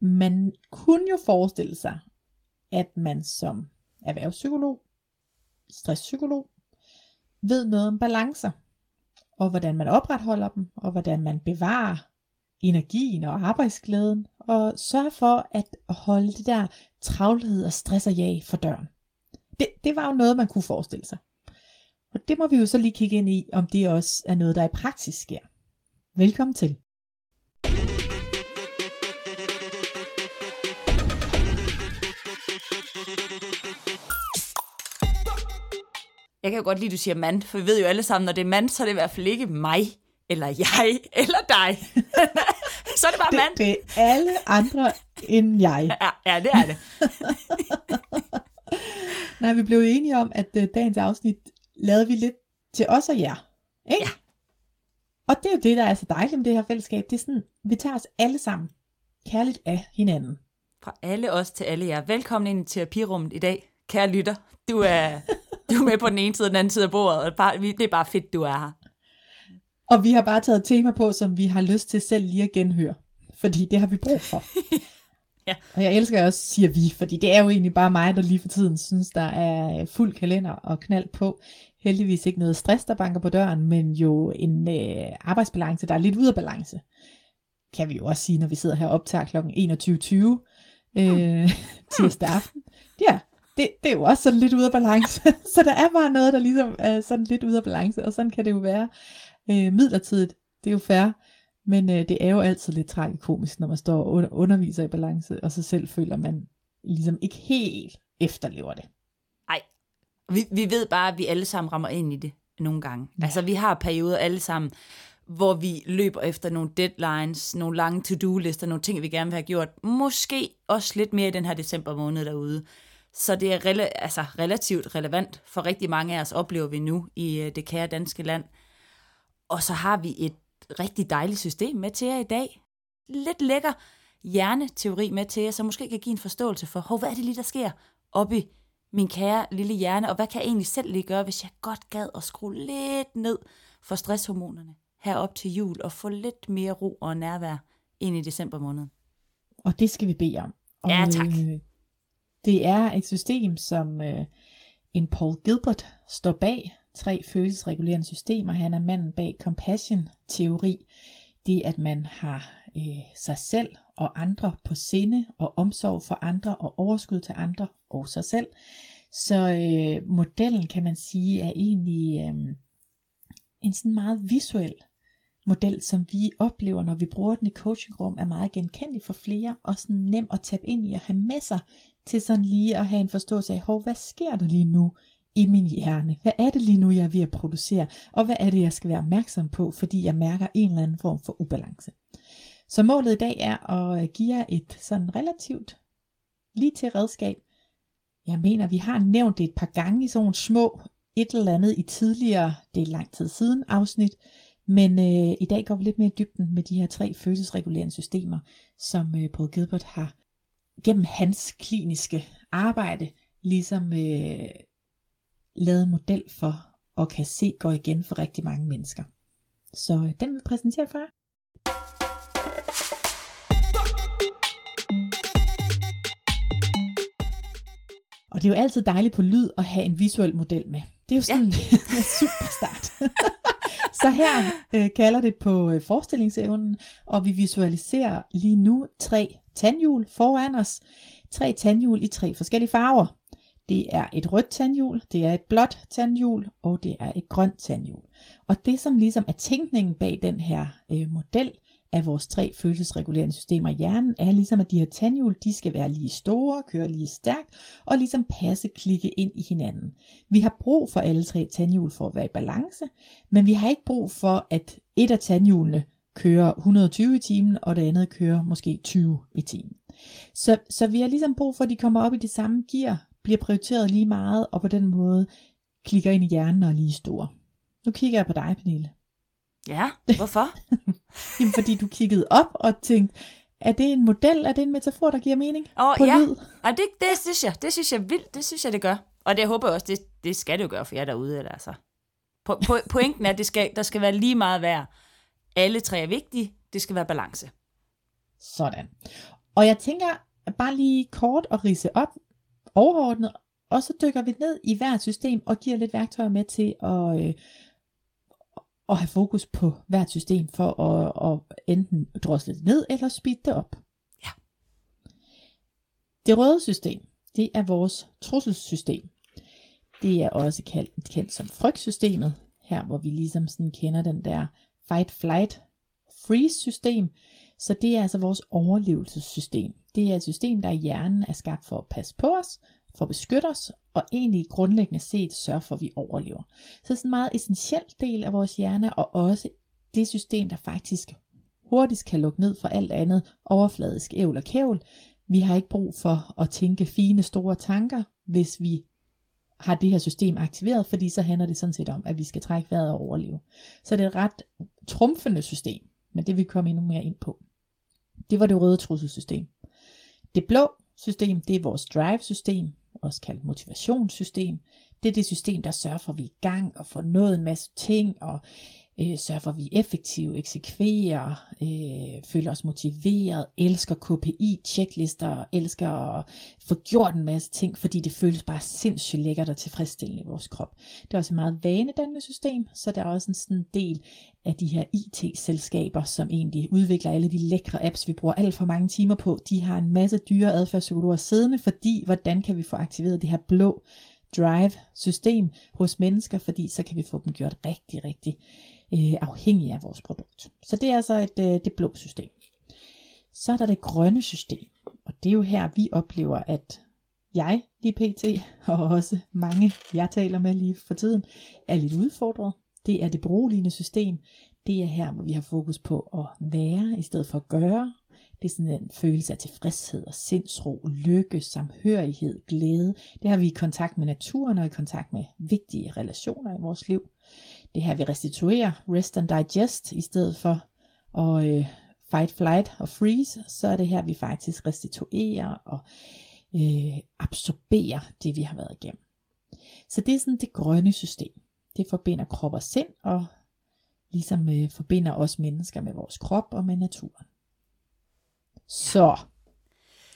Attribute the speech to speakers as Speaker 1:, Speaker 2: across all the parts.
Speaker 1: man kunne jo forestille sig, at man som erhvervspsykolog, stresspsykolog, ved noget om balancer, og hvordan man opretholder dem, og hvordan man bevarer energien og arbejdsglæden, og sørger for at holde det der travlhed og stress og jag for døren. Det, det var jo noget, man kunne forestille sig. Og det må vi jo så lige kigge ind i, om det også er noget, der i praksis sker. Velkommen til.
Speaker 2: Jeg kan jo godt lide, at du siger mand, for vi ved jo alle sammen, når det er mand, så er det i hvert fald ikke mig, eller jeg, eller dig. så er det bare
Speaker 1: det,
Speaker 2: mand.
Speaker 1: Det er alle andre end jeg.
Speaker 2: Ja, ja det er det.
Speaker 1: Nej, vi blev enige om, at uh, dagens afsnit lavede vi lidt til os og jer. Ikke?
Speaker 2: Ja.
Speaker 1: Og det er jo det, der er så dejligt med det her fællesskab. Det er sådan, vi tager os alle sammen kærligt af hinanden.
Speaker 2: Fra alle os til alle jer. Velkommen ind i terapirummet i dag, kære lytter. Du er, du er med på den ene side og den anden side af bordet, det er bare fedt, du er her.
Speaker 1: Og vi har bare taget et tema på, som vi har lyst til selv lige at genhøre. Fordi det har vi brug for.
Speaker 2: Ja.
Speaker 1: Og jeg elsker også, siger vi, fordi det er jo egentlig bare mig, der lige for tiden synes, der er fuld kalender og knald på. Heldigvis ikke noget stress, der banker på døren, men jo en øh, arbejdsbalance, der er lidt ude af balance. Kan vi jo også sige, når vi sidder her og optager kl. 21.20 øh, tirsdag aften. Ja, det, det er jo også sådan lidt ude af balance. så der er bare noget, der ligesom er sådan lidt ude af balance, og sådan kan det jo være øh, midlertidigt. Det er jo fair. Men øh, det er jo altid lidt tragikomisk, når man står og under- underviser i balance, og så selv føler man ligesom ikke helt efterlever det.
Speaker 2: Vi, vi ved bare, at vi alle sammen rammer ind i det nogle gange. Ja. Altså, vi har perioder alle sammen, hvor vi løber efter nogle deadlines, nogle lange to-do-lister, nogle ting, vi gerne vil have gjort. Måske også lidt mere i den her december måned derude. Så det er rela- altså, relativt relevant for rigtig mange af os, oplever vi nu i øh, det kære danske land. Og så har vi et rigtig dejligt system med til jer i dag. Lidt lækker hjerneteori med til jer, som måske kan give en forståelse for, hov, hvad er det lige, der sker oppe i min kære lille hjerne, og hvad kan jeg egentlig selv lige gøre, hvis jeg godt gad at skrue lidt ned for stresshormonerne herop til jul, og få lidt mere ro og nærvær ind i december måned.
Speaker 1: Og det skal vi bede om. Og,
Speaker 2: Ja, tak.
Speaker 1: Øh, det er et system, som øh, en Paul Gilbert står bag. Tre følelsesregulerende systemer. Han er manden bag compassion-teori. Det at man har øh, sig selv og andre på sinde, og omsorg for andre, og overskud til andre og sig selv. Så øh, modellen, kan man sige, er egentlig øh, en sådan meget visuel model, som vi oplever, når vi bruger den i coachingrum, er meget genkendelig for flere, og sådan nem at tabe ind i og have med sig, til sådan lige at have en forståelse af, hov, hvad sker der lige nu i min hjerne? Hvad er det lige nu, jeg er ved at producere? Og hvad er det, jeg skal være opmærksom på, fordi jeg mærker en eller anden form for ubalance? Så målet i dag er at øh, give jer et sådan relativt lige til redskab. Jeg mener, vi har nævnt det et par gange i sådan nogle små et eller andet i tidligere, det er lang tid siden afsnit, men øh, i dag går vi lidt mere i dybden med de her tre følelsesregulerende systemer, som øh, Paul Gilbert har gennem hans kliniske arbejde ligesom øh, lavet model for, og kan se går igen for rigtig mange mennesker. Så øh, den vil jeg præsentere for jer. Og det er jo altid dejligt på lyd at have en visuel model med. Det er jo sådan ja. en super start. Så her øh, kalder det på øh, forestillingsevnen, og vi visualiserer lige nu tre tandhjul foran os. Tre tandhjul i tre forskellige farver. Det er et rødt tandhjul, det er et blåt tandhjul, og det er et grønt tandhjul. Og det som ligesom er tænkningen bag den her øh, model af vores tre følelsesregulerende systemer i hjernen, er ligesom at de her tandhjul, de skal være lige store, køre lige stærkt, og ligesom passe klikke ind i hinanden. Vi har brug for alle tre tandhjul for at være i balance, men vi har ikke brug for, at et af tandhjulene kører 120 i timen, og det andet kører måske 20 i timen. Så, så vi har ligesom brug for, at de kommer op i det samme gear, bliver prioriteret lige meget, og på den måde klikker ind i hjernen og er lige store. Nu kigger jeg på dig, Pernille.
Speaker 2: Ja, hvorfor?
Speaker 1: Jamen, fordi du kiggede op og tænkte, er det en model, er det en metafor, der giver mening
Speaker 2: Åh,
Speaker 1: på
Speaker 2: ja.
Speaker 1: lyd?
Speaker 2: Det, det synes jeg, det synes jeg vildt, det synes jeg, det gør. Og det håber jeg også, det, det skal det jo gøre for jer derude. Eller altså. Po, po, pointen er, at det skal, der skal være lige meget værd. Alle tre er vigtige, det skal være balance.
Speaker 1: Sådan. Og jeg tænker bare lige kort at rise op overordnet, og så dykker vi ned i hvert system og giver lidt værktøjer med til at, øh, at have fokus på hvert system for at, at enten drosle det ned eller speede det op.
Speaker 2: Ja.
Speaker 1: Det røde system, det er vores trusselsystem. Det er også kaldt, kendt som frygtsystemet, her hvor vi ligesom sådan kender den der fight, flight, freeze system. Så det er altså vores overlevelsessystem. Det er et system, der i hjernen er skabt for at passe på os, for at beskytte os, og egentlig grundlæggende set sørge for, at vi overlever. Så det er sådan en meget essentiel del af vores hjerne, og også det system, der faktisk hurtigt kan lukke ned for alt andet overfladisk ævl og kævl. Vi har ikke brug for at tænke fine, store tanker, hvis vi har det her system aktiveret, fordi så handler det sådan set om, at vi skal trække vejret og overleve. Så det er et ret trumfende system, men det vil vi komme endnu mere ind på. Det var det røde trusselsystem. Det blå system, det er vores drive-system, også kaldt motivationssystem. Det er det system, der sørger for, at vi er i gang og får nået en masse ting, og øh, sørger for, at vi er effektive, eksekverer, øh, føler os motiveret, elsker KPI, checklister, elsker at få gjort en masse ting, fordi det føles bare sindssygt lækkert og tilfredsstillende i vores krop. Det er også et meget vanedannende system, så der er også en sådan del af de her IT-selskaber, som egentlig udvikler alle de lækre apps, vi bruger alt for mange timer på. De har en masse dyre adfærdspsykologer siddende, fordi hvordan kan vi få aktiveret det her blå drive-system hos mennesker, fordi så kan vi få dem gjort rigtig, rigtig øh, afhængige af vores produkt. Så det er altså et, øh, det blå system. Så er der det grønne system, og det er jo her, vi oplever, at jeg lige pt, og også mange, jeg taler med lige for tiden, er lidt udfordret. Det er det beroligende system. Det er her, hvor vi har fokus på at være i stedet for at gøre. Det er sådan en følelse af tilfredshed og sindsro, lykke, samhørighed, glæde. Det har vi i kontakt med naturen og i kontakt med vigtige relationer i vores liv. Det her vi restituerer, rest and digest, i stedet for at øh, fight, flight og freeze, så er det her vi faktisk restituerer og øh, absorberer det vi har været igennem. Så det er sådan det grønne system. Det forbinder krop og sind og ligesom øh, forbinder os mennesker med vores krop og med naturen. Så,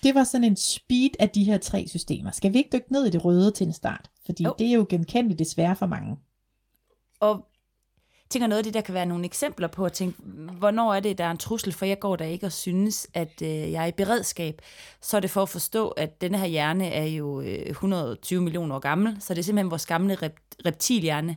Speaker 1: det var sådan en speed af de her tre systemer. Skal vi ikke dykke ned i det røde til en start? Fordi jo. det er jo genkendeligt desværre for mange.
Speaker 2: Og tænker noget af det, der kan være nogle eksempler på at tænke, mm, hvornår er det, der er en trussel, for jeg går der ikke og synes, at øh, jeg er i beredskab. Så er det for at forstå, at denne her hjerne er jo øh, 120 millioner år gammel, så det er simpelthen vores gamle rep- reptilhjerne,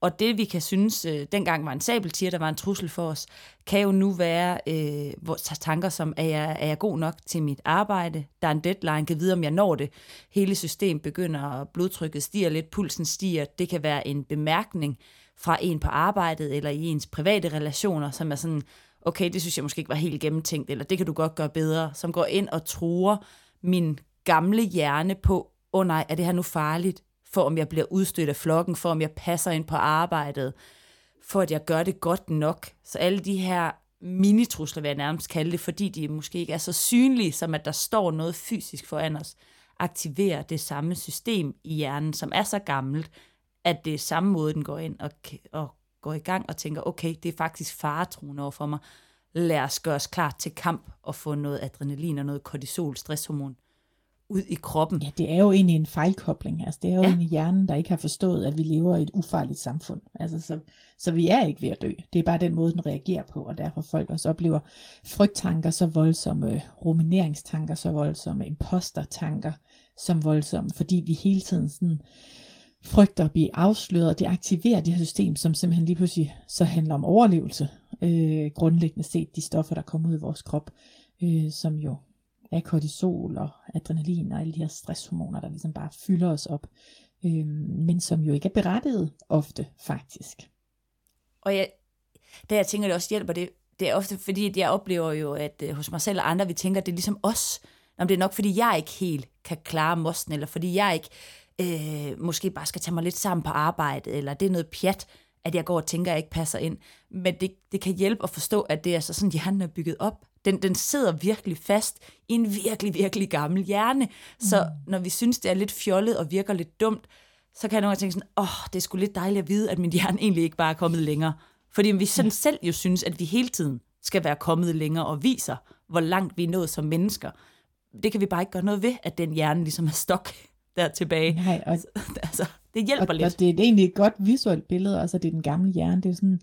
Speaker 2: og det, vi kan synes, øh, dengang var en sabeltiger, der var en trussel for os, kan jo nu være øh, vores tanker som, er jeg, er jeg god nok til mit arbejde? Der er en deadline, kan vide, om jeg når det. Hele systemet begynder, blodtrykket stiger lidt, pulsen stiger. Det kan være en bemærkning fra en på arbejdet, eller i ens private relationer, som er sådan, okay, det synes jeg måske ikke var helt gennemtænkt, eller det kan du godt gøre bedre, som går ind og truer min gamle hjerne på, åh oh nej, er det her nu farligt? for om jeg bliver udstødt af flokken, for om jeg passer ind på arbejdet, for at jeg gør det godt nok. Så alle de her minitrusler, vil jeg nærmest kalde det, fordi de måske ikke er så synlige, som at der står noget fysisk foran os, aktiverer det samme system i hjernen, som er så gammelt, at det er samme måde, den går ind og, og går i gang og tænker, okay, det er faktisk faretruende over for mig. Lad os gøre os klar til kamp og få noget adrenalin og noget kortisol, stresshormon ud i kroppen.
Speaker 1: Ja, det er jo egentlig en fejlkobling. Altså, det er jo ja. egentlig hjernen, der ikke har forstået, at vi lever i et ufarligt samfund. Altså, så, så vi er ikke ved at dø. Det er bare den måde, den reagerer på, og derfor folk også oplever frygttanker så voldsomme, rumineringstanker så voldsomme, impostertanker som voldsomme, fordi vi hele tiden sådan frygter at blive afsløret, og det aktiverer det her system, som simpelthen lige pludselig så handler om overlevelse, øh, grundlæggende set de stoffer, der kommer ud i vores krop, øh, som jo er kortisol og adrenalin og alle de her stresshormoner, der ligesom bare fylder os op, øh, men som jo ikke er berettiget ofte faktisk.
Speaker 2: Og jeg, da jeg tænker, det også hjælper, det, det er ofte fordi, at jeg oplever jo, at øh, hos mig selv og andre, vi tænker, at det er ligesom os. Om det er nok, fordi jeg ikke helt kan klare mosten, eller fordi jeg ikke øh, måske bare skal tage mig lidt sammen på arbejdet, eller det er noget pjat, at jeg går og tænker, at jeg ikke passer ind. Men det, det kan hjælpe at forstå, at det er så sådan, hjernen er bygget op. Den, den sidder virkelig fast i en virkelig, virkelig gammel hjerne. Så mm. når vi synes, det er lidt fjollet og virker lidt dumt, så kan jeg nogle gange tænke sådan, åh, oh, det er sgu lidt dejligt at vide, at min hjerne egentlig ikke bare er kommet længere. Fordi vi sådan ja. selv jo synes, at vi hele tiden skal være kommet længere og viser, hvor langt vi er nået som mennesker. Det kan vi bare ikke gøre noget ved, at den hjerne ligesom er stok der tilbage.
Speaker 1: Nej, og,
Speaker 2: altså, det hjælper
Speaker 1: og,
Speaker 2: lidt.
Speaker 1: Og det er egentlig et godt visuelt billede, altså det er den gamle hjerne, det er sådan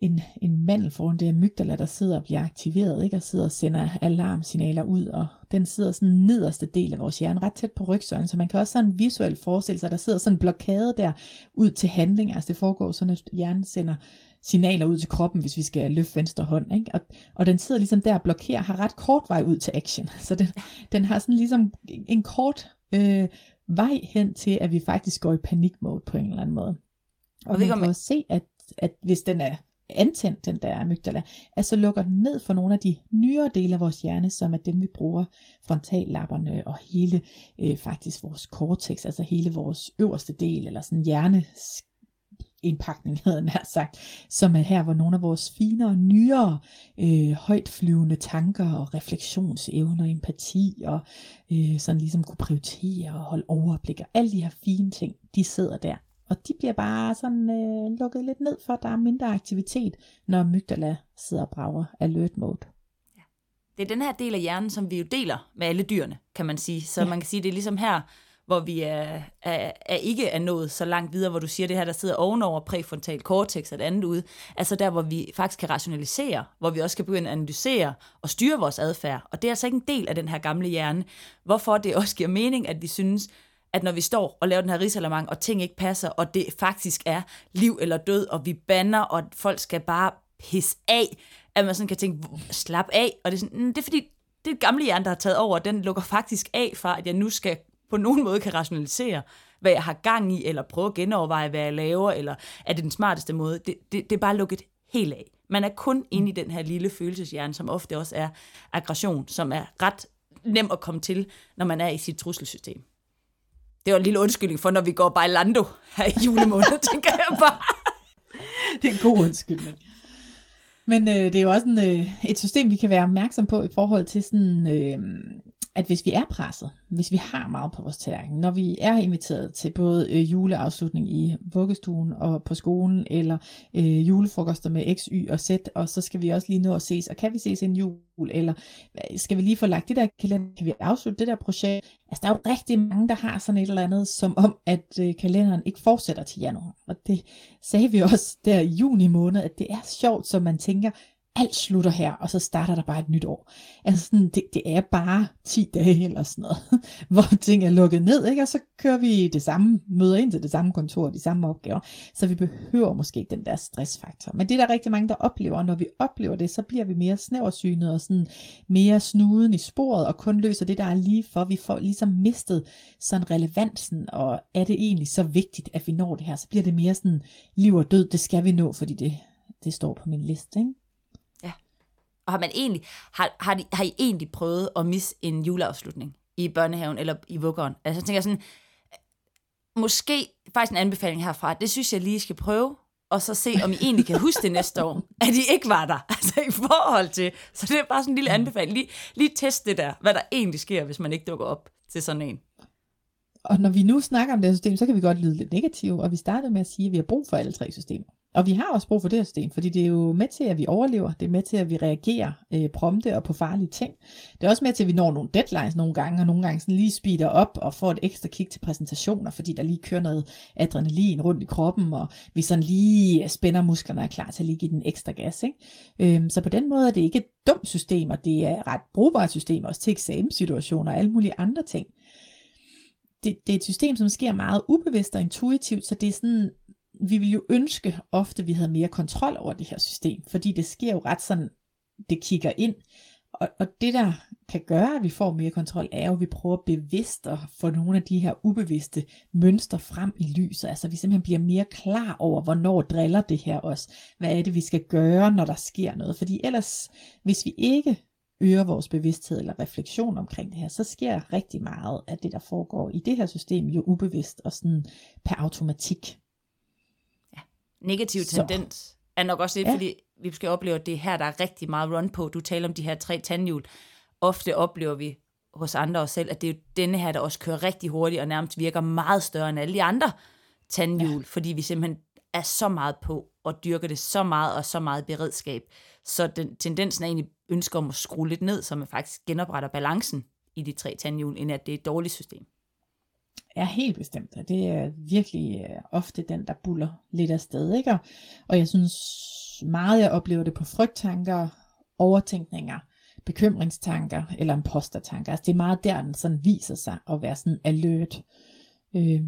Speaker 1: en, en mandel foran det amygdala, der sidder og bliver aktiveret, ikke? og sidder og sender alarmsignaler ud, og den sidder sådan nederste del af vores hjerne, ret tæt på rygsøjlen, så man kan også sådan visuelt forestille sig, at der sidder sådan en blokade der ud til handling, altså det foregår sådan, at hjernen sender signaler ud til kroppen, hvis vi skal løfte venstre hånd, ikke? Og, og den sidder ligesom der og blokerer, har ret kort vej ud til action, så den, den har sådan ligesom en kort øh, vej hen til, at vi faktisk går i panikmode på en eller anden måde. Og, og man kan også se, at, at hvis den er antændt, den der amygdala, at så lukker den ned for nogle af de nyere dele af vores hjerne, som er dem, vi bruger frontallapperne og hele øh, faktisk vores cortex, altså hele vores øverste del, eller sådan hjerne indpakning, havde jeg sagt, som er her, hvor nogle af vores finere, nyere, øh, højtflyvende tanker og refleksionsevner, empati og øh, sådan ligesom kunne prioritere og holde overblik og alle de her fine ting, de sidder der. Og de bliver bare sådan øh, lukket lidt ned for, at der er mindre aktivitet, når mygdala sidder og brager alert mode.
Speaker 2: Ja. Det er den her del af hjernen, som vi jo deler med alle dyrene, kan man sige. Så ja. man kan sige, det er ligesom her, hvor vi er, er, er ikke er nået så langt videre, hvor du siger det her, der sidder ovenover præfrontal cortex og det andet ude. Altså der, hvor vi faktisk kan rationalisere, hvor vi også kan begynde at analysere og styre vores adfærd. Og det er altså ikke en del af den her gamle hjerne. Hvorfor det også giver mening, at vi synes, at når vi står og laver den her risalamang, og ting ikke passer, og det faktisk er liv eller død, og vi banner, og folk skal bare pisse af, at man sådan kan tænke, slap af, og det er, sådan, mm, det er fordi, det er et gamle hjerne, der har taget over, og den lukker faktisk af fra, at jeg nu skal på nogen måde kan rationalisere, hvad jeg har gang i, eller prøve at genoverveje, hvad jeg laver, eller er det den smarteste måde. Det, det, det er bare lukket helt af. Man er kun inde i den her lille følelseshjerne, som ofte også er aggression, som er ret nem at komme til, når man er i sit trusselsystem. Det var en lille undskyldning for, når vi går Lando her i julemåned, tænker jeg bare.
Speaker 1: det er en god undskyldning. Men øh, det er jo også en, øh, et system, vi kan være opmærksom på i forhold til sådan, øh, at hvis vi er presset, hvis vi har meget på vores tallerken, når vi er inviteret til både øh, juleafslutning i vuggestuen og på skolen, eller øh, julefrokoster med X, Y og Z, og så skal vi også lige nå at ses, og kan vi ses en jul, eller øh, skal vi lige få lagt det der kalender, kan vi afslutte det der projekt? Altså der er jo rigtig mange, der har sådan et eller andet, som om at øh, kalenderen ikke fortsætter til januar, og det sagde vi også der i juni måned, at det er sjovt, som man tænker, alt slutter her, og så starter der bare et nyt år. Altså sådan, det, det er bare 10 dage eller sådan noget, hvor ting er lukket ned, ikke? og så kører vi det samme, møder ind til det samme kontor, de samme opgaver, så vi behøver måske ikke den der stressfaktor. Men det er der rigtig mange, der oplever, og når vi oplever det, så bliver vi mere snæversynet og sådan mere snuden i sporet, og kun løser det, der er lige for, vi får ligesom mistet sådan relevansen, og er det egentlig så vigtigt, at vi når det her, så bliver det mere sådan liv og død, det skal vi nå, fordi det, det står på min liste, ikke?
Speaker 2: Og har, man egentlig, har, har, de, har I egentlig prøvet at misse en juleafslutning i børnehaven eller i vuggeren? Altså jeg tænker sådan, måske faktisk en anbefaling herfra, det synes jeg lige skal prøve, og så se, om I egentlig kan huske det næste år, at I ikke var der, altså i forhold til. Så det er bare sådan en lille anbefaling. Lige, lige test det der, hvad der egentlig sker, hvis man ikke dukker op til sådan en.
Speaker 1: Og når vi nu snakker om det her system, så kan vi godt lyde lidt negativt, og vi starter med at sige, at vi har brug for alle tre systemer. Og vi har også brug for det her system, fordi det er jo med til, at vi overlever. Det er med til, at vi reagerer øh, prompte og på farlige ting. Det er også med til, at vi når nogle deadlines nogle gange, og nogle gange sådan lige speeder op og får et ekstra kick til præsentationer, fordi der lige kører noget adrenalin rundt i kroppen, og vi sådan lige spænder musklerne og er klar til at lige give den ekstra gas. Ikke? Øhm, så på den måde er det ikke et dumt system, og det er et ret brugbart system også til eksamenssituationer og alle mulige andre ting. Det, det er et system, som sker meget ubevidst og intuitivt, så det er sådan vi vil jo ønske ofte, at vi havde mere kontrol over det her system, fordi det sker jo ret sådan, det kigger ind, og, og det der kan gøre, at vi får mere kontrol, er jo, at vi prøver bevidst at få nogle af de her ubevidste mønstre frem i lyset. Altså vi simpelthen bliver mere klar over, hvornår driller det her os. Hvad er det, vi skal gøre, når der sker noget? Fordi ellers, hvis vi ikke øger vores bevidsthed eller refleksion omkring det her, så sker rigtig meget af det, der foregår i det her system, jo ubevidst og sådan per automatik
Speaker 2: negativ så. tendens er nok også lidt, ja. fordi vi skal opleve, at det er her, der er rigtig meget run på. Du taler om de her tre tandhjul. Ofte oplever vi hos andre os selv, at det er jo denne her, der også kører rigtig hurtigt og nærmest virker meget større end alle de andre tandhjul, ja. fordi vi simpelthen er så meget på og dyrker det så meget og så meget beredskab. Så den, tendensen er egentlig ønsker om at skrue lidt ned, så man faktisk genopretter balancen i de tre tandhjul, end at det er et dårligt system.
Speaker 1: Ja, helt bestemt. Det er virkelig øh, ofte den, der buller lidt af sted. Ikke? Og jeg synes meget, jeg oplever det på frygttanker, overtænkninger, bekymringstanker eller impostertanker. Altså det er meget der, den sådan viser sig at være sådan alert. Øh,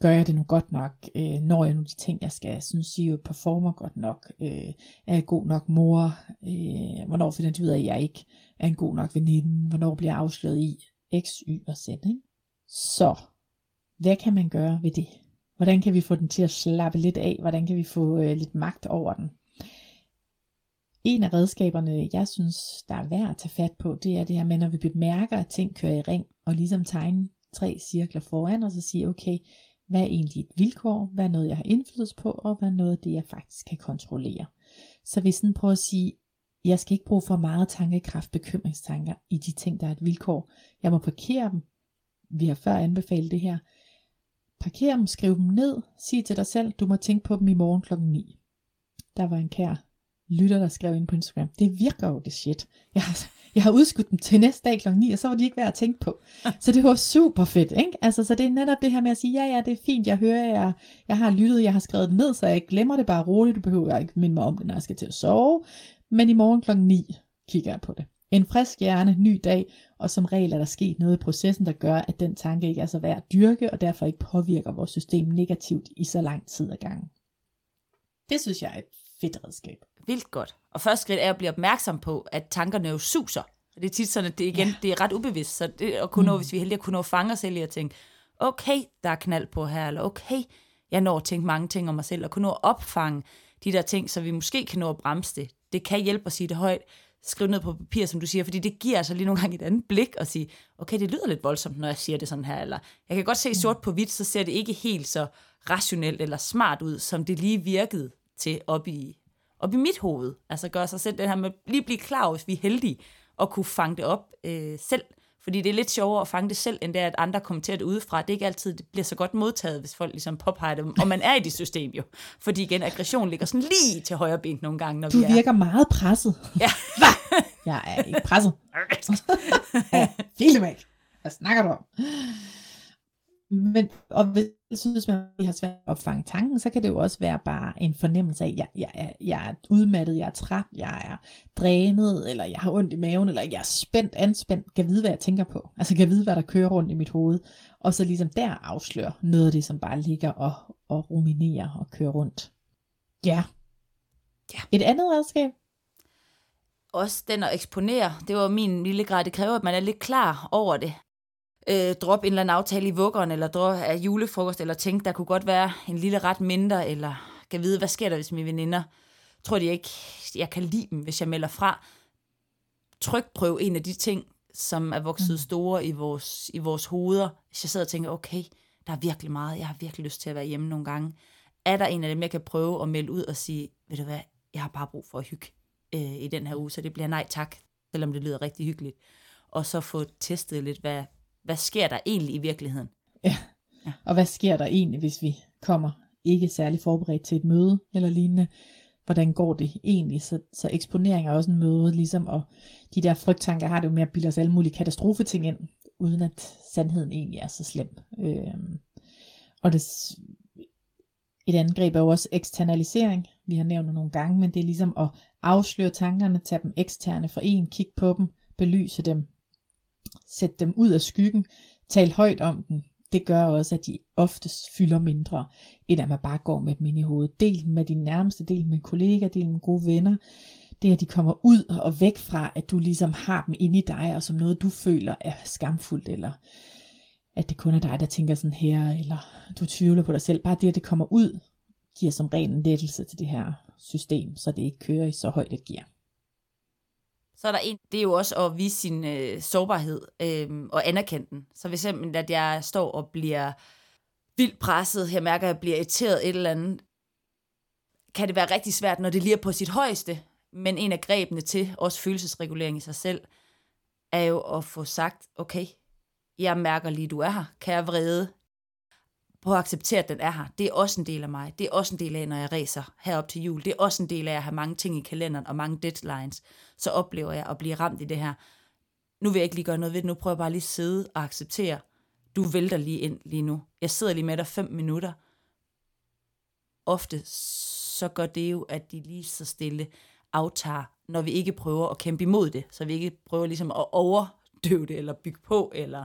Speaker 1: gør jeg det nu godt nok? Øh, når jeg nu de ting, jeg skal? Synes I jo performer godt nok? Øh, er jeg god nok mor? Øh, hvornår finder de ud af, at jeg ikke er en god nok veninde? Hvornår bliver jeg afsløret i X, Y og Z? Ikke? Så, hvad kan man gøre ved det? Hvordan kan vi få den til at slappe lidt af? Hvordan kan vi få øh, lidt magt over den? En af redskaberne, jeg synes, der er værd at tage fat på, det er det her med, når vi bemærker, at ting kører i ring, og ligesom tegne tre cirkler foran, og så sige, okay, hvad er egentlig et vilkår, hvad er noget, jeg har indflydelse på, og hvad er noget, det jeg faktisk kan kontrollere. Så vi sådan prøver at sige, jeg skal ikke bruge for meget tankekraft, bekymringstanker i de ting, der er et vilkår. Jeg må parkere dem. Vi har før anbefalet det her. Parker dem, skriv dem ned, sig til dig selv, du må tænke på dem i morgen klokken 9. Der var en kær lytter, der skrev ind på Instagram, det virker jo det shit. Jeg har, jeg har udskudt dem til næste dag kl. 9, og så var de ikke værd at tænke på. Så det var super fedt, ikke? Altså, så det er netop det her med at sige, ja, ja, det er fint, jeg hører, jeg, jeg har lyttet, jeg har skrevet det ned, så jeg glemmer det bare roligt, du behøver ikke minde mig om det, når jeg skal til at sove. Men i morgen kl. 9 kigger jeg på det. En frisk hjerne, ny dag, og som regel er der sket noget i processen, der gør, at den tanke ikke er så værd at dyrke, og derfor ikke påvirker vores system negativt i så lang tid ad gangen. Det synes jeg er et fedt redskab.
Speaker 2: Vildt godt. Og første skridt er at blive opmærksom på, at tankerne jo suser. Det er tit sådan, at det, igen, ja. det er ret ubevidst. Så det at kunne mm. nå, hvis vi er heldige at kunne nå at fange os selv i at tænke, okay, der er knald på her, eller okay, jeg når at tænke mange ting om mig selv, og kunne nå at opfange de der ting, så vi måske kan nå at bremse det. Det kan hjælpe at sige det højt, skrive ned på papir, som du siger, fordi det giver altså lige nogle gange et andet blik og sige, okay, det lyder lidt voldsomt, når jeg siger det sådan her, eller jeg kan godt se mm. sort på hvidt, så ser det ikke helt så rationelt eller smart ud, som det lige virkede til op i, op i mit hoved. Altså gøre sig selv det her med lige blive klar, hvis vi er heldige, og kunne fange det op øh, selv. Fordi det er lidt sjovere at fange det selv, end det er, at andre kommenterer det udefra. Det er ikke altid, det bliver så godt modtaget, hvis folk ligesom påpeger det, og man er i det system jo. Fordi igen, aggression ligger sådan lige til højre ben nogle gange, når
Speaker 1: du
Speaker 2: vi
Speaker 1: er. virker meget presset.
Speaker 2: Ja.
Speaker 1: Hvad? Jeg er ikke presset. Helt væk. Hvad snakker du om? Men, og hvis synes man, har svært at opfange tanken, så kan det jo også være bare en fornemmelse af, at jeg, jeg, jeg, jeg er udmattet, jeg er træt, jeg er drænet, eller jeg har ondt i maven, eller jeg er spændt, anspændt, kan vide, hvad jeg tænker på. Altså kan vide, hvad der kører rundt i mit hoved. Og så ligesom der afsløre noget af det, som bare ligger og, og ruminerer og kører rundt. Ja. ja. Et andet redskab,
Speaker 2: også den at eksponere, det var min lille grad, det kræver, at man er lidt klar over det øh, droppe en eller anden aftale i vuggeren, eller droppe af julefrokost, eller tænke, der kunne godt være en lille ret mindre, eller kan vide, hvad sker der, hvis mine veninder tror de ikke, jeg kan lide dem, hvis jeg melder fra. Trykprøv en af de ting, som er vokset mm. store i vores, i vores hoveder. Hvis jeg sidder og tænker, okay, der er virkelig meget, jeg har virkelig lyst til at være hjemme nogle gange. Er der en af dem, jeg kan prøve at melde ud og sige, ved du hvad, jeg har bare brug for at hygge øh, i den her uge, så det bliver nej tak, selvom det lyder rigtig hyggeligt. Og så få testet lidt, hvad, hvad sker der egentlig i virkeligheden?
Speaker 1: Ja. ja, og hvad sker der egentlig, hvis vi kommer ikke særlig forberedt til et møde eller lignende? Hvordan går det egentlig? Så, så eksponering er også en møde, ligesom, og de der frygttanker har det jo med at bilde os alle mulige katastrofeting ind, uden at sandheden egentlig er så slem. Øhm, og det, et andet greb er jo også eksternalisering. Vi har nævnt det nogle gange, men det er ligesom at afsløre tankerne, tage dem eksterne for en, kigge på dem, belyse dem, sætte dem ud af skyggen, tale højt om dem, det gør også, at de oftest fylder mindre, end at man bare går med dem ind i hovedet. Del dem med din nærmeste, del med kollegaer, del med gode venner. Det at de kommer ud og væk fra, at du ligesom har dem inde i dig, og som noget du føler er skamfuldt, eller at det kun er dig, der tænker sådan her, eller du tvivler på dig selv. Bare det, at det kommer ud, giver som ren lettelse til det her system, så det ikke kører i så højt et gear.
Speaker 2: Så er der en, det er jo også at vise sin øh, sårbarhed øh, og anerkende den. Så hvis eksempel, at jeg står og bliver vildt presset, jeg mærker, at jeg bliver irriteret et eller andet, kan det være rigtig svært, når det lige er på sit højeste. Men en af grebene til også følelsesregulering i sig selv, er jo at få sagt, okay, jeg mærker lige, du er her. Kan jeg vrede? Prøv at acceptere, at den er her. Det er også en del af mig. Det er også en del af, når jeg racer herop til jul. Det er også en del af at have mange ting i kalenderen og mange deadlines. Så oplever jeg at blive ramt i det her. Nu vil jeg ikke lige gøre noget ved det. Nu prøver jeg bare lige at sidde og acceptere. Du vælter lige ind lige nu. Jeg sidder lige med dig fem minutter. Ofte så gør det jo, at de lige så stille aftager, når vi ikke prøver at kæmpe imod det. Så vi ikke prøver ligesom at overdøve det, eller bygge på, eller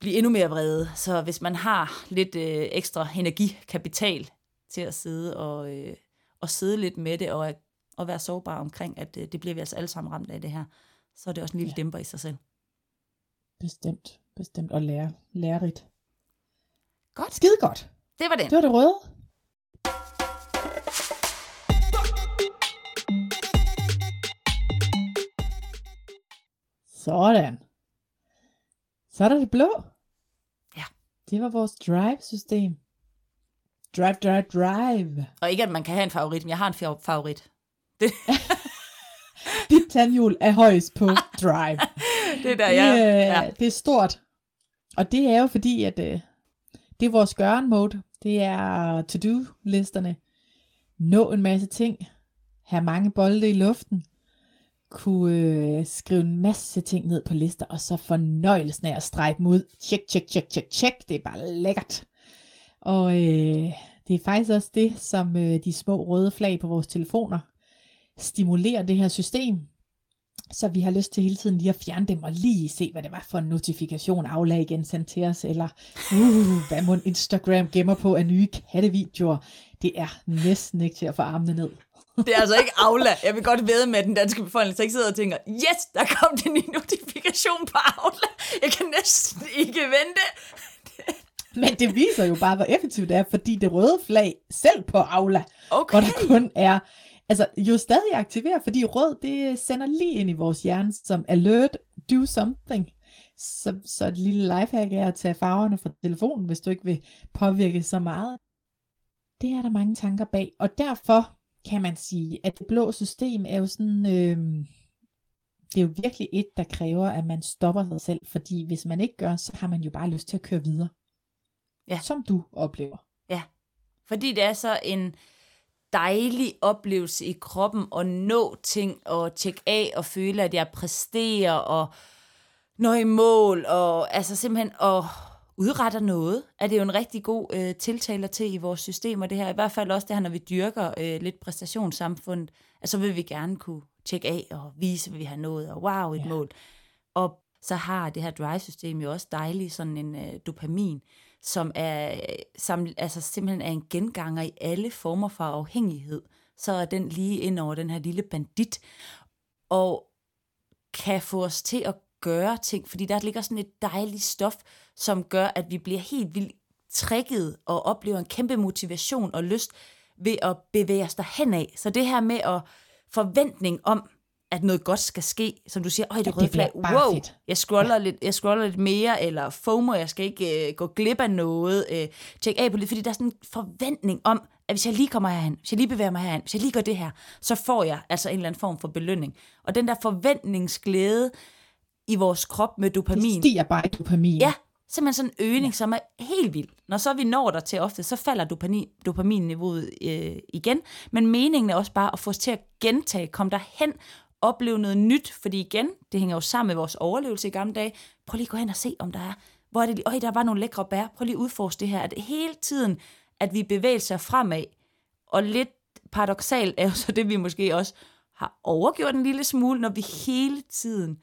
Speaker 2: blive endnu mere vrede. Så hvis man har lidt øh, ekstra energikapital til at sidde og, øh, og sidde lidt med det, og, og være sårbar omkring, at øh, det bliver vi altså alle sammen ramt af det her, så er det også en lille ja. dæmper i sig selv.
Speaker 1: Bestemt, bestemt, og lære, lærerigt.
Speaker 2: Godt.
Speaker 1: Skide godt.
Speaker 2: Det var det.
Speaker 1: Det var det røde. Sådan. Så er der det blå.
Speaker 2: Ja.
Speaker 1: Det var vores drive-system. Drive, drive, drive.
Speaker 2: Og ikke, at man kan have en favorit, men jeg har en favorit. Det.
Speaker 1: Dit tandhjul er højst på drive.
Speaker 2: det er der, ja. Det,
Speaker 1: ja. det er stort. Og det er jo fordi, at øh, det er vores gøren mode. Det er to-do-listerne. Nå en masse ting. Have mange bolde i luften kunne øh, skrive en masse ting ned på lister, og så fornøjelsen af at strege dem ud. Tjek, tjek, tjek, tjek, tjek. Det er bare lækkert. Og øh, det er faktisk også det, som øh, de små røde flag på vores telefoner stimulerer det her system. Så vi har lyst til hele tiden lige at fjerne dem og lige se, hvad det var for en notifikation aflag igen sendt til os, eller uh, hvad må Instagram gemmer på af nye kattevideoer. Det er næsten ikke til at få armene ned.
Speaker 2: Det er altså ikke Aula. Jeg vil godt vide med den danske befolkning, så ikke sidder og tænker, yes, der kom den nye notifikation på Aula. Jeg kan næsten ikke vente.
Speaker 1: Men det viser jo bare, hvor effektivt det er, fordi det røde flag selv på Aula,
Speaker 2: okay.
Speaker 1: hvor der kun er, altså jo stadig aktiveret, fordi rød, det sender lige ind i vores hjerne som alert, do something. Så, så et lille lifehack er at tage farverne fra telefonen, hvis du ikke vil påvirke så meget. Det er der mange tanker bag, og derfor kan man sige, at det blå system er jo sådan, øh, det er jo virkelig et, der kræver, at man stopper sig selv, fordi hvis man ikke gør, så har man jo bare lyst til at køre videre.
Speaker 2: Ja.
Speaker 1: Som du oplever.
Speaker 2: Ja, fordi det er så en dejlig oplevelse i kroppen at nå ting og tjekke af og føle, at jeg præsterer og når i mål og altså simpelthen og udretter noget, er det jo en rigtig god øh, tiltaler til i vores system, og det her i hvert fald også det her, når vi dyrker øh, lidt præstationssamfundet, at så vil vi gerne kunne tjekke af og vise, hvad vi har nået, og wow, et ja. mål. Og så har det her drive-system jo også dejligt sådan en øh, dopamin, som er som, altså simpelthen er en genganger i alle former for afhængighed. Så er den lige ind over den her lille bandit, og kan få os til at gøre ting, fordi der ligger sådan et dejligt stof, som gør, at vi bliver helt vildt trækket og oplever en kæmpe motivation og lyst ved at bevæge os derhen af. Så det her med at forventning om, at noget godt skal ske, som du siger, øj, det røde flag, wow, fedt. jeg scroller, ja. lidt, jeg scroller lidt mere, eller FOMO, jeg skal ikke uh, gå glip af noget, uh, tjek af på det, fordi der er sådan en forventning om, at hvis jeg lige kommer herhen, hvis jeg lige bevæger mig herhen, hvis jeg lige gør det her, så får jeg altså en eller anden form for belønning. Og den der forventningsglæde, i vores krop med dopamin.
Speaker 1: Det stiger bare i dopamin.
Speaker 2: Ja, simpelthen sådan en øgning, ja. som er helt vild. Når så vi når der til ofte, så falder dopamin, dopaminniveauet øh, igen. Men meningen er også bare at få os til at gentage, komme derhen, opleve noget nyt, fordi igen, det hænger jo sammen med vores overlevelse i gamle dage. Prøv lige at gå hen og se, om der er, hvor er det, øj, der var nogle lækre bær. Prøv lige at udforske det her, at hele tiden, at vi bevæger sig fremad, og lidt paradoxalt er jo så det, vi måske også har overgjort en lille smule, når vi hele tiden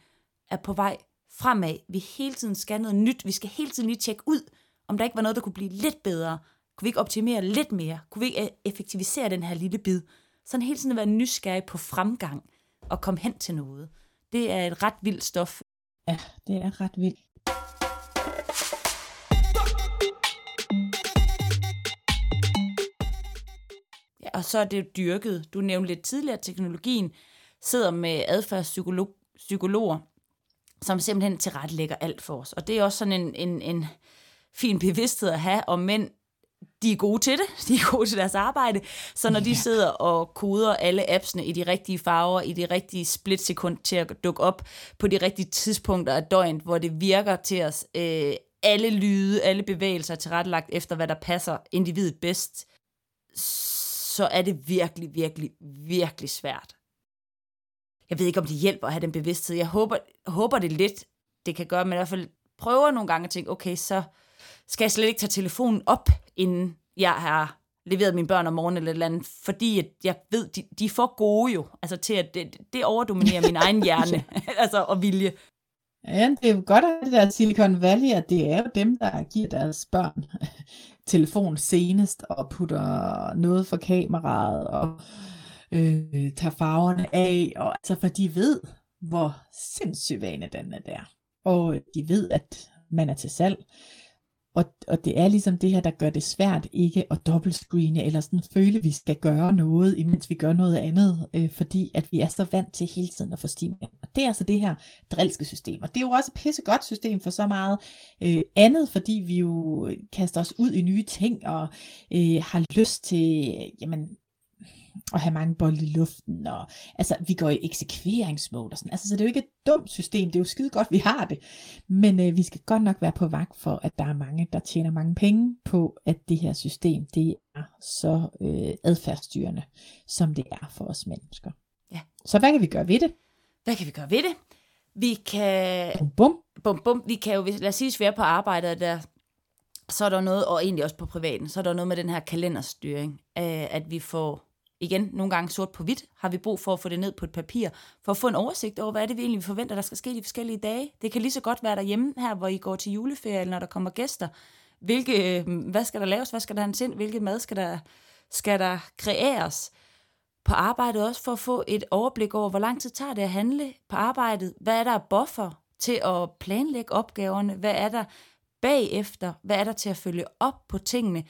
Speaker 2: er på vej fremad. Vi hele tiden skal noget nyt. Vi skal hele tiden lige tjekke ud, om der ikke var noget, der kunne blive lidt bedre. Kunne vi ikke optimere lidt mere? Kunne vi ikke effektivisere den her lille bid? Sådan hele tiden at være nysgerrig på fremgang og komme hen til noget. Det er et ret vildt stof.
Speaker 1: Ja, det er ret vildt.
Speaker 2: Ja, og så er det jo dyrket. Du nævnte lidt tidligere, at teknologien sidder med adfærdspsykologer, som simpelthen tilrettelægger alt for os. Og det er også sådan en, en, en fin bevidsthed at have, og mænd, de er gode til det, de er gode til deres arbejde, så når de sidder og koder alle appsene i de rigtige farver, i det rigtige splitsekund til at dukke op på de rigtige tidspunkter af døgnet, hvor det virker til os, øh, alle lyde, alle bevægelser er tilrettelagt efter, hvad der passer individet bedst, så er det virkelig, virkelig, virkelig svært. Jeg ved ikke, om det hjælper at have den bevidsthed. Jeg håber, håber det lidt, det kan gøre, men i hvert fald prøver nogle gange at tænke, okay, så skal jeg slet ikke tage telefonen op, inden jeg har leveret mine børn om morgenen eller et eller andet, fordi at jeg ved, de, de er for gode jo, altså til at det, det overdominerer min egen hjerne, altså og vilje.
Speaker 1: Ja, det er jo godt, at det der Silicon Valley, at det er jo dem, der giver deres børn telefon senest og putter noget for kameraet og øh, tager farverne af, og altså for de ved, hvor sindssygt vane den er der. Og de ved, at man er til salg. Og, og det er ligesom det her, der gør det svært ikke at dobbeltscreene, eller sådan føle, at vi skal gøre noget, imens vi gør noget andet, øh, fordi at vi er så vant til hele tiden at få stimuli. Og det er altså det her drilske system. Og det er jo også et pissegodt system for så meget øh, andet, fordi vi jo kaster os ud i nye ting, og øh, har lyst til, jamen, og have mange bolde i luften, og altså, vi går i eksekveringsmode og sådan, altså, så det er jo ikke et dumt system, det er jo skide godt, vi har det, men øh, vi skal godt nok være på vagt for, at der er mange, der tjener mange penge på, at det her system, det er så øh, adfærdsstyrende, som det er for os mennesker.
Speaker 2: Ja.
Speaker 1: Så hvad kan vi gøre ved det?
Speaker 2: Hvad kan vi gøre ved det? Vi kan...
Speaker 1: Bum, bum.
Speaker 2: Bum, bum. Vi kan jo, lad os sige, hvis vi er på arbejdet, der, så er der noget, og egentlig også på privaten, så er der noget med den her kalenderstyring, at vi får igen, nogle gange sort på hvidt, har vi brug for at få det ned på et papir, for at få en oversigt over, hvad er det vi egentlig forventer, der skal ske de forskellige dage. Det kan lige så godt være derhjemme her, hvor I går til juleferie, eller når der kommer gæster. Hvilke, øh, hvad skal der laves, hvad skal der hans ind, hvilket mad skal der, skal der kreeres? På arbejdet også, for at få et overblik over, hvor lang tid tager det at handle på arbejdet, hvad er der buffer til at planlægge opgaverne, hvad er der bagefter, hvad er der til at følge op på tingene,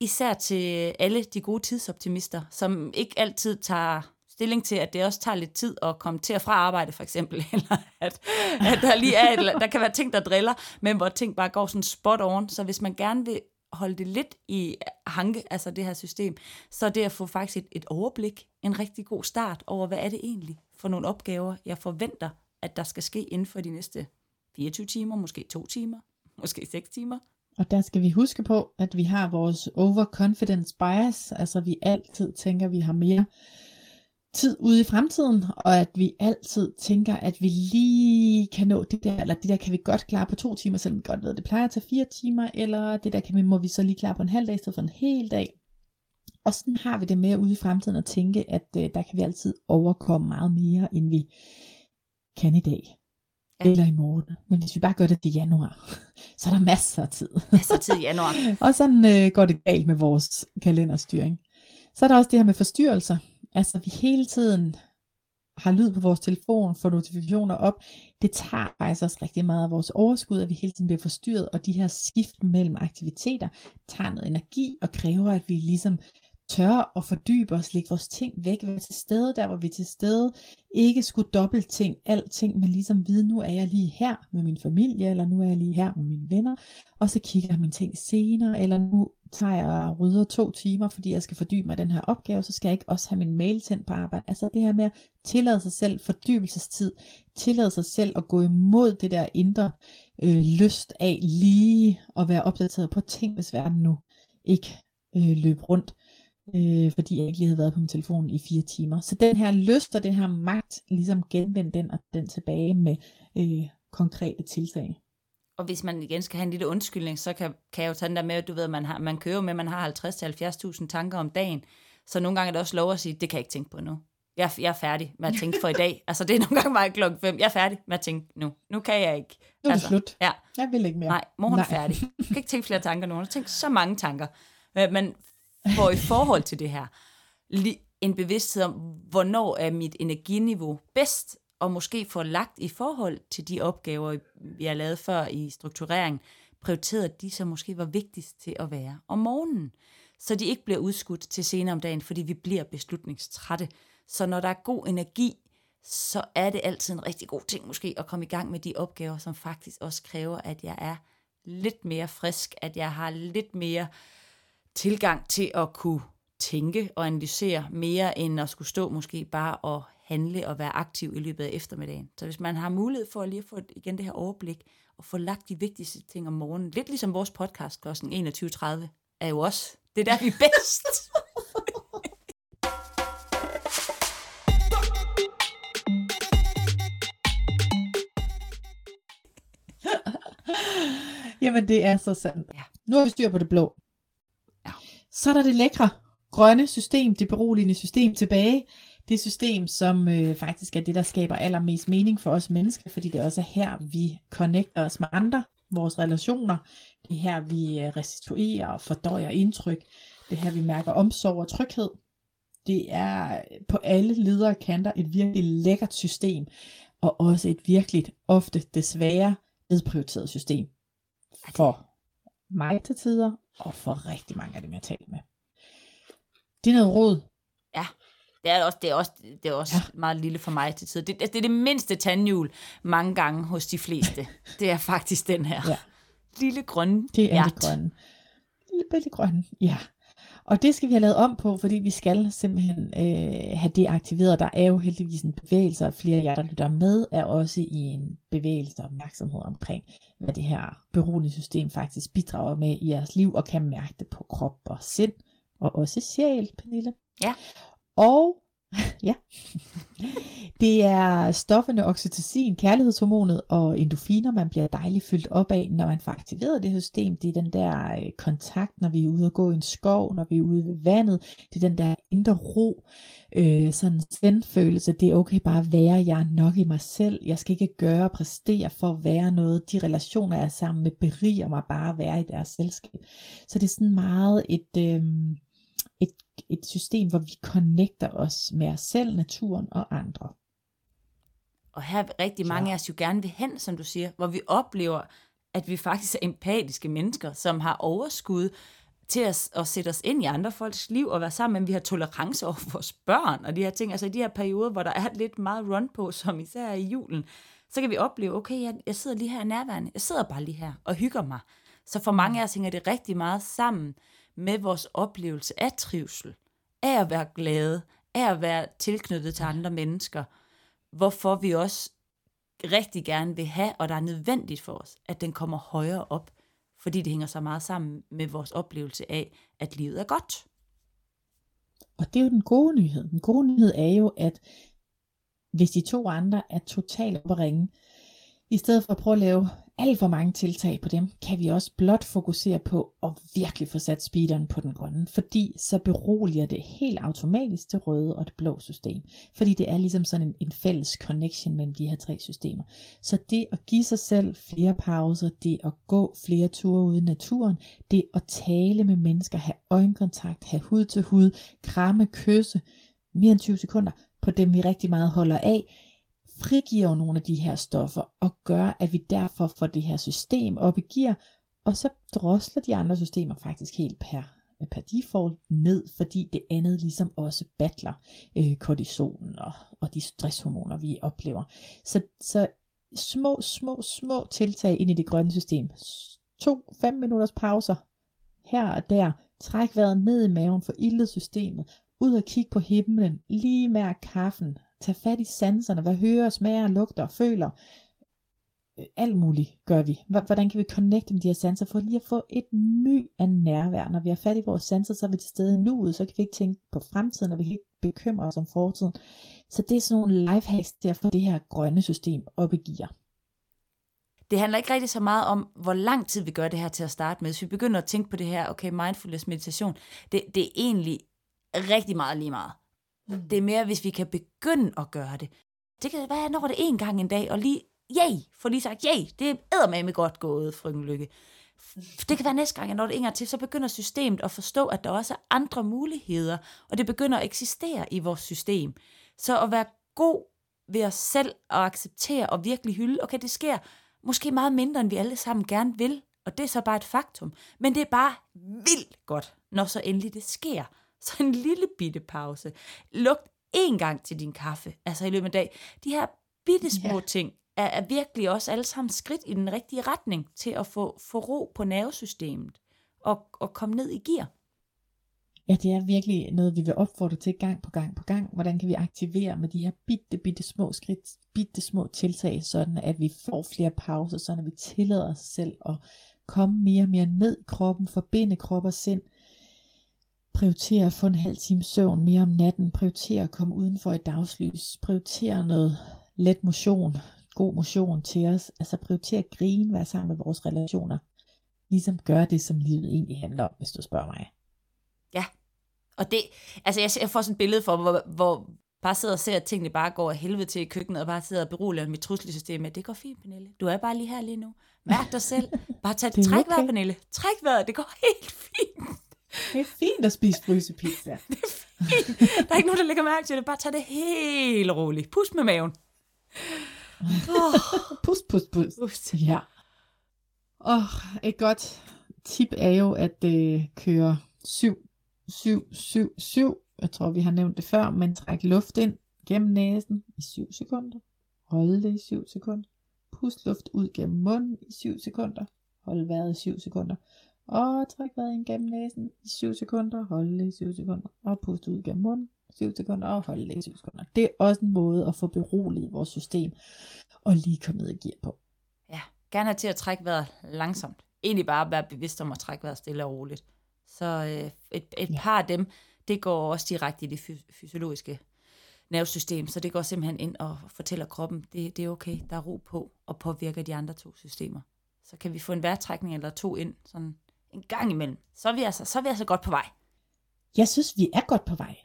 Speaker 2: især til alle de gode tidsoptimister, som ikke altid tager stilling til, at det også tager lidt tid at komme til og fra arbejde, for eksempel, eller at, at der lige er, et, der kan være ting, der driller, men hvor ting bare går sådan spot on. Så hvis man gerne vil holde det lidt i hanke, altså det her system, så er det at få faktisk et, et overblik, en rigtig god start over, hvad er det egentlig for nogle opgaver, jeg forventer, at der skal ske inden for de næste 24 timer, måske to timer, måske 6 timer,
Speaker 1: og der skal vi huske på, at vi har vores overconfidence bias, altså vi altid tænker, at vi har mere tid ude i fremtiden, og at vi altid tænker, at vi lige kan nå det der, eller det der kan vi godt klare på to timer, selvom vi godt ved, at det plejer at tage fire timer, eller det der kan vi, må vi så lige klare på en halv dag, i stedet for en hel dag. Og sådan har vi det med ude i fremtiden at tænke, at øh, der kan vi altid overkomme meget mere, end vi kan i dag ja. eller i morgen. Men hvis vi bare gør det i januar, så er der masser af tid.
Speaker 2: Masser af tid i januar.
Speaker 1: og sådan øh, går det galt med vores kalenderstyring. Så er der også det her med forstyrrelser. Altså vi hele tiden har lyd på vores telefon, får notifikationer op. Det tager faktisk også rigtig meget af vores overskud, at vi hele tiden bliver forstyrret, og de her skift mellem aktiviteter tager noget energi og kræver, at vi ligesom tør at fordybe os, lægge vores ting væk, være til stede der, hvor vi er til stede, ikke skulle dobbelt ting, alting, men ligesom vide, nu er jeg lige her med min familie, eller nu er jeg lige her med mine venner, og så kigger jeg mine ting senere, eller nu tager jeg og rydder to timer, fordi jeg skal fordybe mig den her opgave, så skal jeg ikke også have min mail tændt på arbejde. Altså det her med at tillade sig selv fordybelsestid, tillade sig selv at gå imod det der indre øh, lyst af lige at være opdateret på ting, hvis verden nu ikke øh, løb rundt øh, fordi jeg ikke lige havde været på min telefon i fire timer. Så den her lyst og den her magt, ligesom genvende den og den tilbage med øh, konkrete tiltag.
Speaker 2: Og hvis man igen skal have en lille undskyldning, så kan, kan jeg jo tage den der med, at du ved, man, har, man kører med, at man har 50-70.000 tanker om dagen. Så nogle gange er det også lov at sige, det kan jeg ikke tænke på nu. Jeg, jeg er færdig med at tænke for i dag. Altså det er nogle gange bare klokken 5. Jeg er færdig med at tænke nu. Nu kan jeg ikke.
Speaker 1: Nu er det
Speaker 2: altså,
Speaker 1: slut.
Speaker 2: Ja.
Speaker 1: Jeg vil ikke mere.
Speaker 2: Nej, morgen er færdig. Du kan ikke tænke flere tanker nu. Du har tænkt så mange tanker. Men får i forhold til det her en bevidsthed om, hvornår er mit energiniveau bedst, og måske få lagt i forhold til de opgaver, jeg har før i strukturering, prioriteret de, som måske var vigtigst til at være om morgenen, så de ikke bliver udskudt til senere om dagen, fordi vi bliver beslutningstrætte. Så når der er god energi, så er det altid en rigtig god ting måske at komme i gang med de opgaver, som faktisk også kræver, at jeg er lidt mere frisk, at jeg har lidt mere øh, tilgang til at kunne tænke og analysere mere, end at skulle stå måske bare og handle og være aktiv i løbet af eftermiddagen. Så hvis man har mulighed for at lige få igen det her overblik, og få lagt de vigtigste ting om morgenen, lidt ligesom vores podcast kl. 21.30, er jo også, det er der, vi er bedst.
Speaker 1: Jamen, det er så sandt.
Speaker 2: Ja.
Speaker 1: Nu har vi styr på det blå. Så er der det lækre, grønne system, det beroligende system tilbage. Det system, som øh, faktisk er det, der skaber allermest mening for os mennesker, fordi det også er her, vi connecter os med andre, vores relationer. Det er her, vi øh, restituerer og fordøjer indtryk. Det er her, vi mærker omsorg og tryghed. Det er øh, på alle ledere kanter et virkelig lækkert system, og også et virkelig ofte desværre nedprioriteret system for mig til tider, og for rigtig mange af dem, jeg taler med. Det er noget råd.
Speaker 2: Ja, det er også, det er også, det er også ja. meget lille for mig til tider. Det, det er det mindste tandhjul mange gange hos de fleste. det er faktisk den her.
Speaker 1: Ja.
Speaker 2: Lille grønne
Speaker 1: Det er
Speaker 2: hjert.
Speaker 1: det grønne. Lille bitte grønne, ja. Og det skal vi have lavet om på, fordi vi skal simpelthen øh, have det aktiveret. Der er jo heldigvis en bevægelse, og flere af jer, der lytter med, er også i en bevægelse og opmærksomhed omkring, hvad det her beroligende system faktisk bidrager med i jeres liv, og kan mærke det på krop og sind, og også sjæl, Pernille.
Speaker 2: Ja.
Speaker 1: Og ja, det er stofferne oxytocin, kærlighedshormonet og endorfiner, man bliver dejligt fyldt op af, når man får aktiveret det her system. Det er den der øh, kontakt, når vi er ude og gå i en skov, når vi er ude ved vandet. Det er den der indre ro, øh, sådan en følelse. Det er okay bare at være, jeg er nok i mig selv. Jeg skal ikke gøre og præstere for at være noget. De relationer, jeg er sammen med, beriger mig bare at være i deres selskab. Så det er sådan meget et... Øh, et, system, hvor vi connecter os med os selv, naturen og andre.
Speaker 2: Og her er rigtig mange
Speaker 1: Ja.
Speaker 2: af os jo gerne vil hen, som du siger, hvor vi oplever, at vi faktisk er empatiske mennesker, som har overskud til at, at sætte os ind i andre folks liv og være sammen, men vi har tolerance over vores børn og de her ting. Altså i de her perioder, hvor der er lidt meget run på, som især i julen, så kan vi opleve, okay, jeg, jeg sidder lige her nærværende, jeg sidder bare lige her og hygger mig. Så for mange af os hænger det rigtig meget sammen med vores oplevelse af trivsel, af at være glade, af at være tilknyttet til andre mennesker, hvorfor vi også rigtig gerne vil have, og der er nødvendigt for os, at den kommer højere op, fordi det hænger så meget sammen med vores oplevelse af, at livet er godt.
Speaker 1: Og det er jo den gode nyhed. Den gode nyhed er jo, at hvis de to andre er totalt op at ringe, i stedet for at prøve at lave alt for mange tiltag på dem, kan vi også blot fokusere på at virkelig få sat speederen på den grønne, fordi så beroliger det helt automatisk det røde og det blå system. Fordi det er ligesom sådan en, en fælles connection mellem de her tre systemer. Så det at give sig selv flere pauser, det at gå flere ture ude i naturen, det at tale med mennesker, have øjenkontakt, have hud til hud, kramme, kysse, mere end 20 sekunder på dem vi rigtig meget holder af, frigiver nogle af de her stoffer og gør, at vi derfor får det her system op i gear, og så drosler de andre systemer faktisk helt per, øh, per default ned, fordi det andet ligesom også battler øh, kortisolen og, og de stresshormoner, vi oplever. Så, så små, små, små tiltag ind i det grønne system. To, fem minutters pauser her og der. Træk vejret ned i maven for ildet systemet. Ud og kig på himlen. Lige mærk kaffen. Tag fat i sanserne. Hvad hører, smager, lugter og føler. Alt muligt gør vi. Hvordan kan vi connecte med de her sanser for lige at få et my af nærvær. Når vi har fat i vores sanser, så er vi til stede i nuet, så kan vi ikke tænke på fremtiden, og vi kan ikke bekymre os om fortiden. Så det er sådan nogle lifehacks til at få det her grønne system op i gear.
Speaker 2: Det handler ikke rigtig så meget om, hvor lang tid vi gør det her til at starte med. Hvis vi begynder at tænke på det her, okay, mindfulness meditation, det, det er egentlig rigtig meget lige meget.
Speaker 1: Mm.
Speaker 2: Det er mere, hvis vi kan begynde at gøre det. Det kan være, når det en gang en dag, og lige, yay, for lige sagt, yay, det er med godt gået, frøken Lykke. Det kan være næste gang, når det en gang til, så begynder systemet at forstå, at der også er andre muligheder, og det begynder at eksistere i vores system. Så at være god ved os selv og acceptere og virkelig hylde, okay, det sker måske meget mindre, end vi alle sammen gerne vil, og det er så bare et faktum. Men det er bare vildt godt, når så endelig det sker. Så en lille bitte pause. Lugt en gang til din kaffe, altså i løbet af dag. De her bitte små
Speaker 1: Ja.
Speaker 2: ting er, er virkelig også alle sammen skridt i den rigtige retning til at få, få ro på nervesystemet og, og komme ned i gear.
Speaker 1: Ja, det er virkelig noget, vi vil opfordre til gang på gang på gang. Hvordan kan vi aktivere med de her bitte, bitte små skridt, bitte små tiltag, sådan at vi får flere pauser, sådan at vi tillader os selv at komme mere og mere ned i kroppen, forbinde krop og sind, prioritere at få en halv time søvn mere om natten, prioritere at komme udenfor i dagslys, prioritere noget let motion, god motion til os, altså prioritere at grine, være sammen med vores relationer, ligesom gøre det, som livet egentlig handler om, hvis du spørger mig.
Speaker 2: Ja, og det, altså jeg, jeg får sådan et billede for, hvor, hvor bare sidder og ser, at tingene bare går af helvede til i køkkenet, og bare sidder og beroliger mit trusselsystem med, det går fint, Pernille. Du er bare lige her lige nu. Mærk dig selv. Bare tag, træk okay. vejret, Pernille. Træk vejret, det går helt fint.
Speaker 1: Det er fint at spise frysepizza.
Speaker 2: det er fint. Der er ikke nogen, der lægger mærke til det. Bare tag det helt roligt. Pust med maven.
Speaker 1: Oh. pust, pust, pust. pust. Ja. Og et godt tip er jo at øh, køre 7, 7, 7, 7. Jeg tror, vi har nævnt det før, men træk luft ind gennem næsen i 7 sekunder. Hold det i 7 sekunder. Pust luft ud gennem munden i 7 sekunder. Hold vejret i 7 sekunder. Og træk vejret ind gennem næsen i 7 sekunder. Hold det i 7 sekunder. Og pust ud gennem munden 7 sekunder. Og hold det i 7 sekunder. Det er også en måde at få beroliget vores system. Og lige komme ned i gear på.
Speaker 2: Ja, gerne have til at trække vejret langsomt. Egentlig bare være bevidst om at trække vejret stille og roligt. Så øh, et, et ja. par af dem, det går også direkte i det fysiologiske nervesystem, så det går simpelthen ind og fortæller kroppen, det, det er okay, der er ro på, og påvirker de andre to systemer. Så kan vi få en vejrtrækning eller to ind, sådan en gang imellem. Så er vi altså, så er vi altså godt på vej.
Speaker 1: Jeg synes, vi er godt på vej.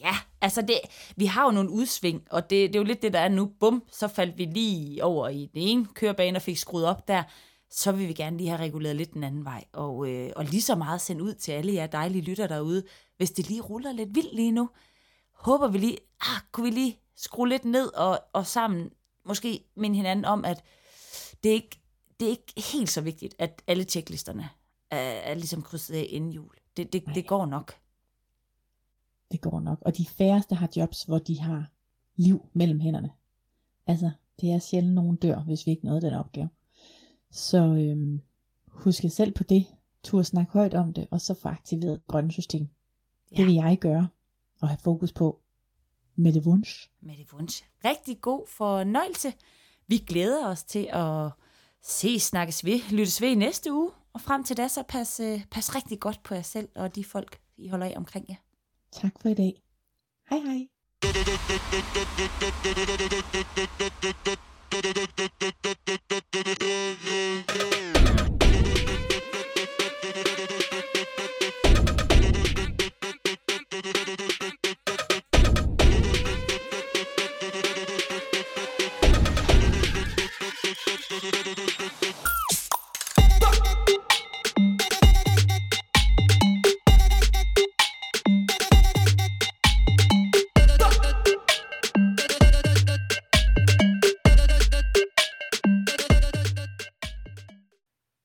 Speaker 2: Ja, altså det, vi har jo nogle udsving, og det, det er jo lidt det, der er nu. Bum, så faldt vi lige over i den ene kørebane og fik skruet op der. Så vil vi gerne lige have reguleret lidt den anden vej, og, øh, og lige så meget sende ud til alle jer dejlige lytter derude, hvis det lige ruller lidt vildt lige nu. Håber vi lige, ah, kunne vi lige skrue lidt ned og, og sammen måske minde hinanden om, at det er ikke det er ikke helt så vigtigt, at alle tjeklisterne er, er ligesom krydset af inden jul. Det, det, det går nok.
Speaker 1: Det går nok. Og de færreste har jobs, hvor de har liv mellem hænderne. Altså, det er sjældent, nogen dør, hvis vi ikke nåede den opgave. Så øhm, husk jer selv på det. Tur snakke højt om det, og så få aktiveret grønne system. Ja. Det vil jeg gøre, og have fokus på med det vunsch.
Speaker 2: Med det vunsch. Rigtig god fornøjelse. Vi glæder os til at se, snakkes vi, lyttes ved i næste uge. Og frem til da, så pas, øh, pas rigtig godt på jer selv og de folk, I holder af omkring jer.
Speaker 1: Tak for i dag. Hej hej. Yeah, yeah, yeah.